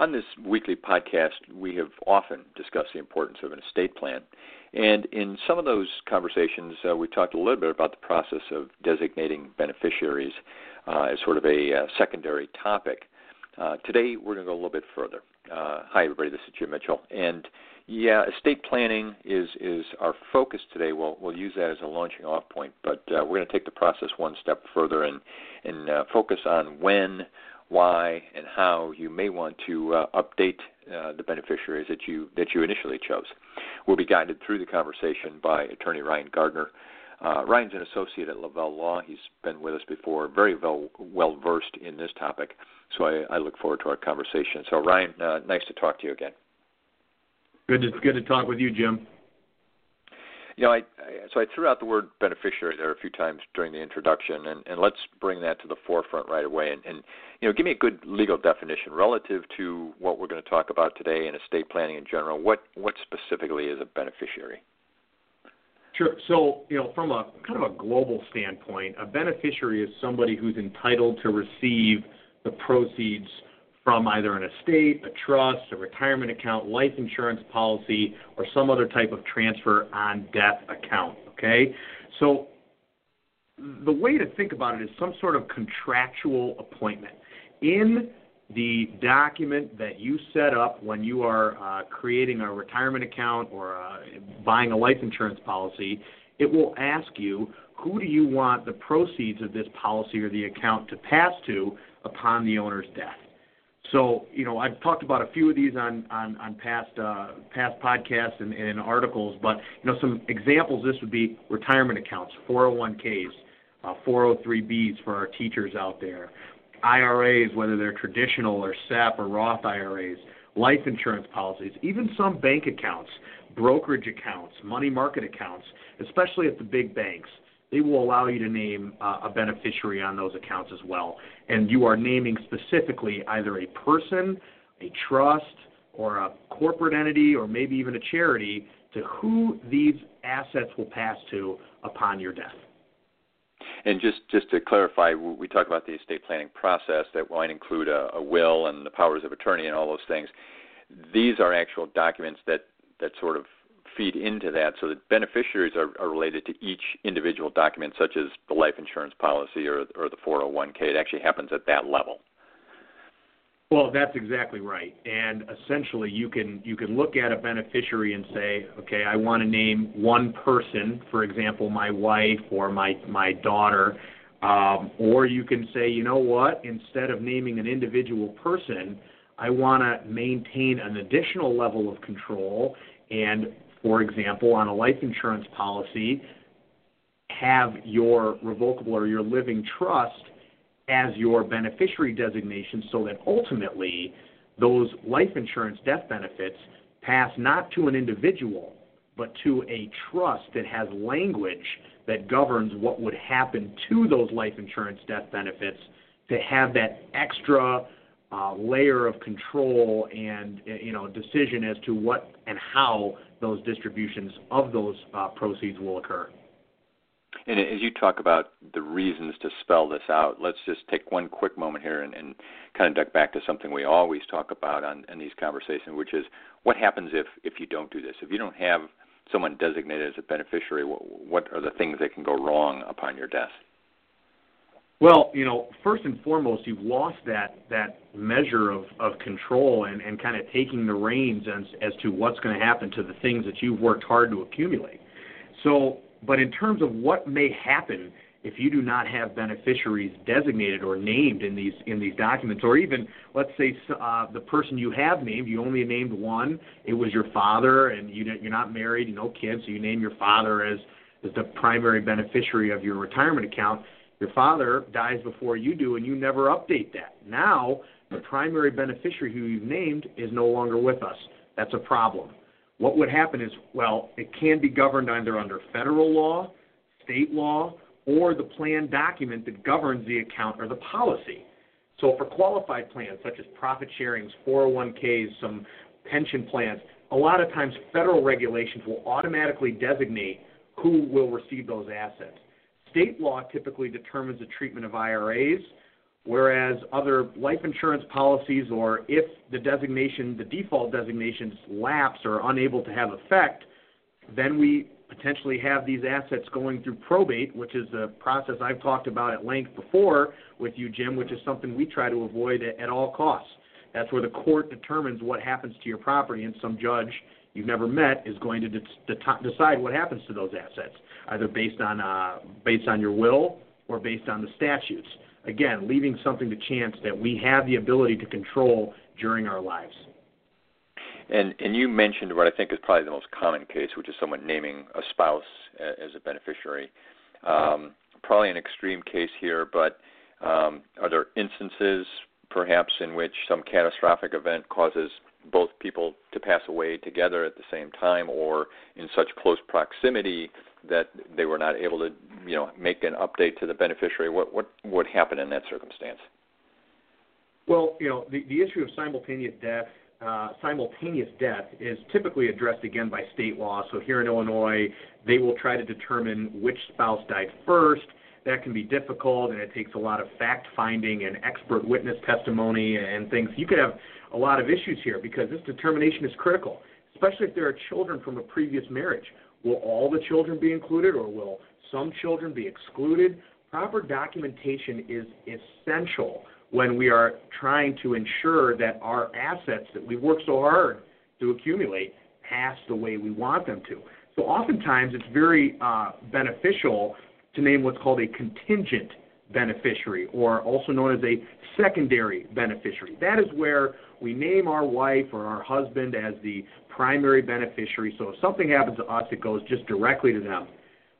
On this weekly podcast, we have often discussed the importance of an estate plan. And in some of those conversations, uh, we talked a little bit about the process of designating beneficiaries uh, as sort of a uh, secondary topic. Uh, today, we're going to go a little bit further. Uh, hi, everybody. This is Jim Mitchell. And yeah, estate planning is, is our focus today. We'll, we'll use that as a launching off point, but uh, we're going to take the process one step further and, and focus on when why, and how you may want to uh, update uh, the beneficiaries that you that you initially chose. We'll be guided through the conversation by attorney Ryan Gardner. Uh, Ryan's an associate at Lavelle Law. He's been with us before, very well, well versed in this topic. So I, I, look forward to our conversation. So Ryan, uh, nice to talk to you again. Good to good to talk with you, Jim you know, I, I so I threw out the word beneficiary there a few times during the introduction, and, and let's bring that to the forefront right away. And, and you know, give me a good legal definition relative to what we're going to talk about today in estate planning in general. What what specifically is a beneficiary? Sure. So, you know, from a kind of a global standpoint, a beneficiary is somebody who's entitled to receive the proceeds from either an estate, a trust, a retirement account, life insurance policy, or some other type of transfer on death account. Okay? So the way to think about it is some sort of contractual appointment. In the document that you set up when you are uh, creating a retirement account or uh, buying a life insurance policy, it will ask you who do you want the proceeds of this policy or the account to pass to upon the owner's death. So, you know, I've talked about a few of these on on, on past uh, past podcasts and, and articles, but you know, some examples. This would be retirement accounts, 401ks, uh, 403bs for our teachers out there, IRAs, whether they're traditional or SEP or Roth IRAs, life insurance policies, even some bank accounts, brokerage accounts, money market accounts, especially at the big banks they will allow you to name uh, a beneficiary on those accounts as well. And you are naming specifically either a person, a trust, or a corporate entity, or maybe even a charity to who these assets will pass to upon your death. And just, just to clarify, we talk about the estate planning process that might include a, a will and the powers of attorney and all those things. These are actual documents that, that sort of feed into that so that beneficiaries are, are related to each individual document, such as the life insurance policy or, or the 401k. It actually happens at that level. Well, that's exactly right. And essentially, you can you can look at a beneficiary and say, okay, I want to name one person, for example, my wife or my my daughter, um, or you can say, you know what? Instead of naming an individual person, I want to maintain an additional level of control and for example, on a life insurance policy, have your revocable or your living trust as your beneficiary designation so that ultimately those life insurance death benefits pass not to an individual but to a trust that has language that governs what would happen to those life insurance death benefits to have that extra uh, layer of control and you know decision as to what and how those distributions of those uh, proceeds will occur. And as you talk about the reasons to spell this out, let's just take one quick moment here and, and kind of duck back to something we always talk about on in these conversations, which is what happens if if you don't do this? If you don't have someone designated as a beneficiary, what, what are the things that can go wrong upon your death? Well, you know, first and foremost, you've lost that that measure of, of control and, and kind of taking the reins as, as to what's going to happen to the things that you've worked hard to accumulate. So, but in terms of what may happen if you do not have beneficiaries designated or named in these in these documents, or even let's say uh, the person you have named, you only named one, it was your father, and you you're not married, no kids, so you name your father as as the primary beneficiary of your retirement account your father dies before you do, and you never update that. Now, the primary beneficiary who you've named is no longer with us. That's a problem. what would happen is, well, it can be governed either under federal law, state law, or the plan document that governs the account or the policy. So for qualified plans such as profit sharings, 401ks, some pension plans, a lot of times federal regulations will automatically designate who will receive those assets. State law typically determines the treatment of IRAs, whereas other life insurance policies or if the designation, the default designations lapse or are unable to have effect, then we potentially have these assets going through probate, which is a process I've talked about at length before with you, Jim, which is something we try to avoid at all costs. That's where the court determines what happens to your property, and some judge you've never met is going to de- de- decide what happens to those assets, either based on uh, based on your will or based on the statutes. Again, leaving something to chance that we have the ability to control during our lives. And and you mentioned what I think is probably the most common case, which is someone naming a spouse as a beneficiary. Um, probably an extreme case here, but um, are there instances, perhaps, in which some catastrophic event causes both people to pass away together at the same time, or in such close proximity that they were not able to, you know, make an update to the beneficiary? What what would happen in that circumstance? Well, you know, the, the issue of simultaneous death uh, simultaneous death is typically addressed again by state law. So here in Illinois, they will try to determine which spouse died first. That can be difficult, and it takes a lot of fact finding and expert witness testimony and things. You could have a lot of issues here because this determination is critical, especially if there are children from a previous marriage. Will all the children be included, or will some children be excluded? Proper documentation is essential when we are trying to ensure that our assets that we work so hard to accumulate pass the way we want them to. So oftentimes it's very uh, beneficial to name what's called a contingent beneficiary, or also known as a secondary beneficiary. That is where we name our wife or our husband as the primary beneficiary. So if something happens to us, it goes just directly to them.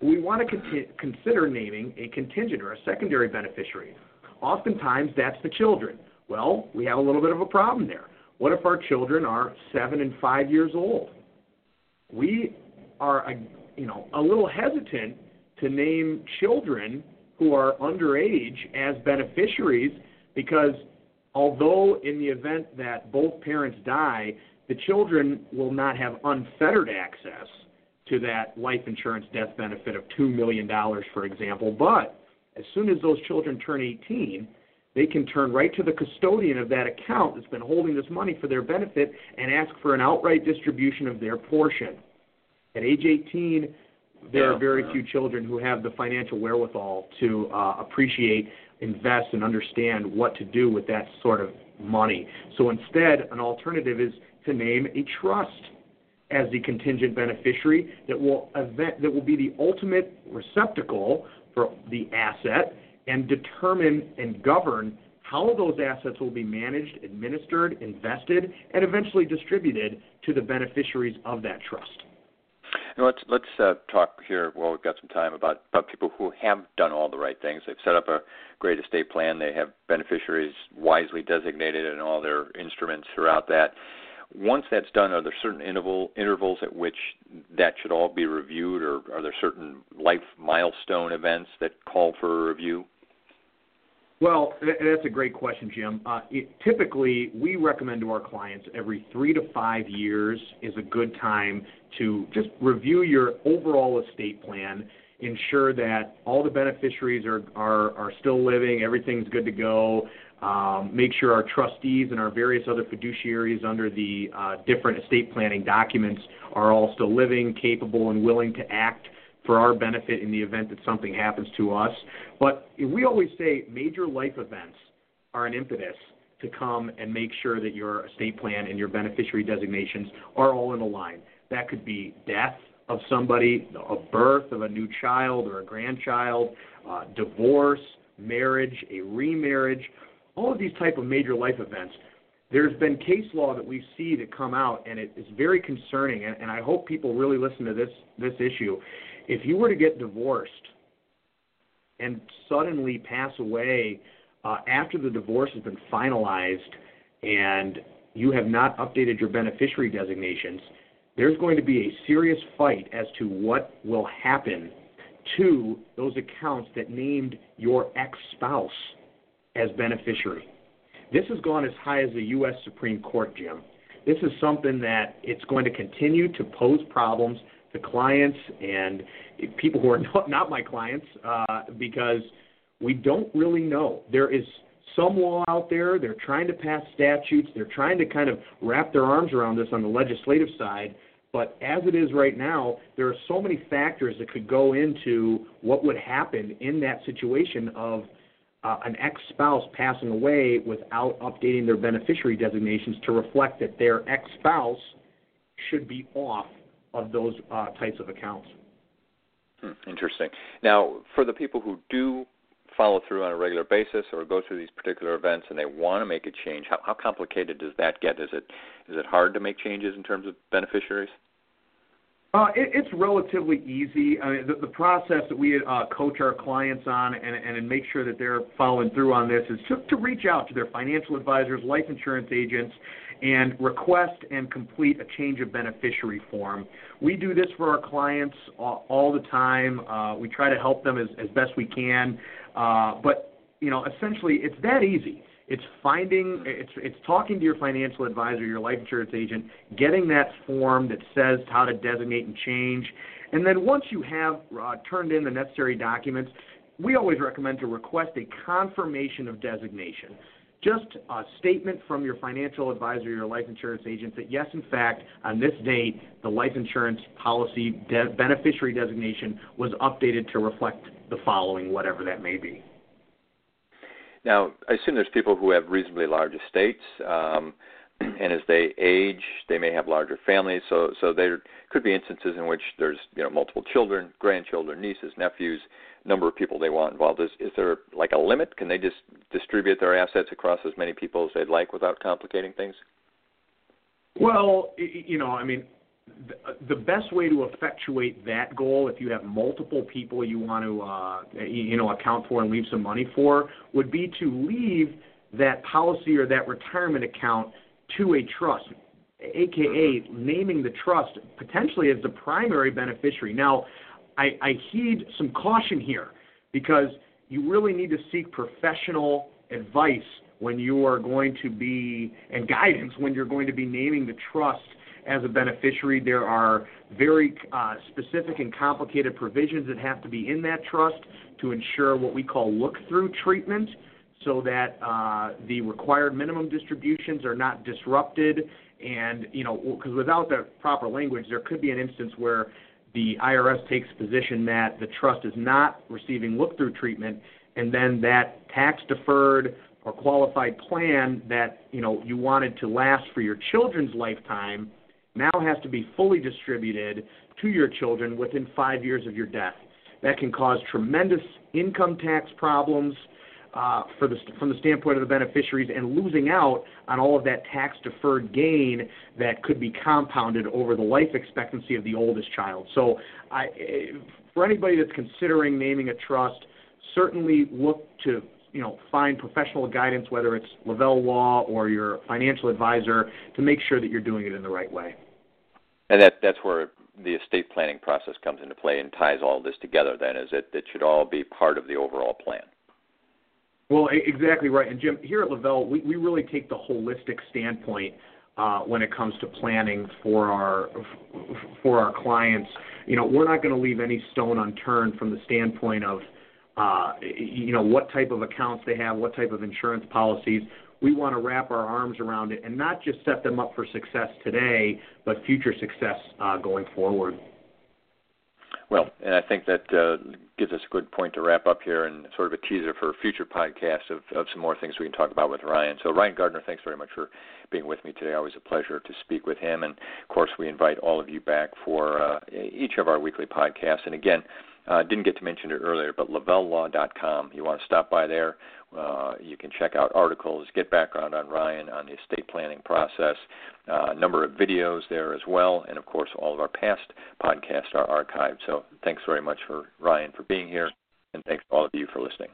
We want to con- consider naming a contingent or a secondary beneficiary. Oftentimes, that's the children. Well, we have a little bit of a problem there. What if our children are seven and five years old? We are, you know, a little hesitant to name children who are underage as beneficiaries because although in the event that both parents die, the children will not have unfettered access to that life insurance death benefit of $2 million, for example, but as soon as those children turn 18, they can turn right to the custodian of that account that's been holding this money for their benefit and ask for an outright distribution of their portion. At age 18, there yeah, are very few children who have the financial wherewithal to uh, appreciate, invest, and understand what to do with that sort of money. So instead, an alternative is to name a trust as the contingent beneficiary that will event, that will be the ultimate receptacle for the asset and determine and govern how those assets will be managed, administered, invested, and eventually distributed to the beneficiaries of that trust. And let's let's uh, talk here. Well, we've got some time about about people who have done all the right things. They've set up a great estate plan. They have beneficiaries wisely designated in all their instruments throughout that once that's done, are there certain interval intervals at which that should all be reviewed, or are there certain life milestone events that call for a review? Well, that's a great question, Jim. Uh, typically, we recommend to our clients every three to five years is a good time to just review your overall estate plan, ensure that all the beneficiaries are, are, are still living, everything's good to go, um, make sure our trustees and our various other fiduciaries under the uh, different estate planning documents are all still living, capable, and willing to act for our benefit in the event that something happens to us. But we always say major life events are an impetus to come and make sure that your estate plan and your beneficiary designations are all in a line. That could be death of somebody, a birth of a new child or a grandchild, uh, divorce, marriage, a remarriage all of these type of major life events, there's been case law that we see that come out, and it is very concerning. And, and I hope people really listen to this this issue. If you were to get divorced and suddenly pass away uh, after the divorce has been finalized, and you have not updated your beneficiary designations, there's going to be a serious fight as to what will happen to those accounts that named your ex spouse as beneficiary. This has gone as high as the U.S. Supreme Court, Jim. This is something that it's going to continue to pose problems to clients and people who are not, not my clients uh, because we don't really know. There is some law out there. They're trying to pass statutes. They're trying to kind of wrap their arms around this on the legislative side. But as it is right now, there are so many factors that could go into what would happen in that situation of uh, an ex spouse passing away without updating their beneficiary designations to reflect that their ex spouse should be off of those uh, types of accounts. Hmm, interesting. Now, for the people who do follow through on a regular basis or go through these particular events and they want to make a change, how, how complicated does that get? Is it is it hard to make changes in terms of beneficiaries? Uh, it, it's relatively easy. I mean, the, the process that we uh, coach our clients on and, and make sure that they're following through on this is to, to reach out to their financial advisors, life insurance agents, and request and complete a change of beneficiary form. We do this for our clients all, the time. Uh, we try to help them as, as best we can. Uh, but, you know, essentially, it's that easy. It's finding, it's it's talking to your financial advisor, your life insurance agent, getting that form that says how to designate and change, and then once you have uh, turned in the necessary documents, we always recommend to request a confirmation of designation. Just a statement from your financial advisor, your life insurance agent, that yes, in fact, on this date, the life insurance policy de- beneficiary designation was updated to reflect the following, whatever that may be. Now, I assume there's people who have reasonably large estates, um, and as they age, they may have larger families. So, so there could be instances in which there's you know multiple children, grandchildren, nieces, nephews, number of people they want involved. Is is there like a limit? Can they just distribute their assets across as many people as they'd like without complicating things? Well, you know, I mean, the best way to effectuate that goal, if you have multiple people you want to, uh, you know, account for and leave some money for, would be to leave that policy or that retirement account to a trust, aka naming the trust potentially as the primary beneficiary. Now, I, I heed some caution here because you really need to seek professional advice when you are going to be and guidance when you're going to be naming the trust as a beneficiary. There are very uh, specific and complicated provisions that have to be in that trust to ensure what we call look through treatment so that uh, the required minimum distributions are not disrupted. And, you know, because without the proper language, there could be an instance where the IRS takes position that the trust is not receiving look through treatment, and then that tax deferred or qualified plan that you know you wanted to last for your children's lifetime now has to be fully distributed to your children within five years of your death. That can cause tremendous income tax problems uh, for the, from the standpoint of the beneficiaries and losing out on all of that tax deferred gain that could be compounded over the life expectancy of the oldest child. So, I, for anybody that's considering naming a trust, certainly look to you know find professional guidance, whether it's Lavelle Law or your financial advisor, to make sure that you're doing it in the right way. And that that's where the estate planning process comes into play and ties all this together. Then is it it should all be part of the overall plan. Well, exactly right. And Jim, here at Lavelle, we, we really take the holistic standpoint uh, when it comes to planning for our for our clients. You know, we're not going to leave any stone unturned from the standpoint of uh, you know what type of accounts they have, what type of insurance policies we want to wrap our arms around it and not just set them up for success today, but future success uh, going forward. Well, and I think that uh, gives us a good point to wrap up here and sort of a teaser for future podcasts of, of some more things we can talk about with Ryan. So, Ryan Gardner, thanks very much for being with me today. Always a pleasure to speak with him. And, of course, we invite all of you back for uh, each of our weekly podcasts. And, again, uh, didn't get to mention it earlier, but lavellelaw.com. You want to stop by there. Uh, you can check out articles, get background on Ryan on the estate planning process, uh, a number of videos there as well, and of course, all of our past podcasts are archived. So, thanks very much for Ryan for being here, and thanks to all of you for listening.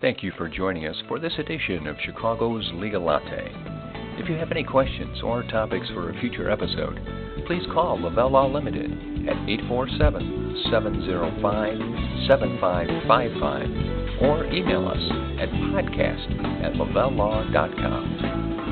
Thank you for joining us for this edition of Chicago's Legal Latte. If you have any questions or topics for a future episode, please call Lavelle Law Limited at 847 705 7555 or email us at podcast at lavellelaw.com.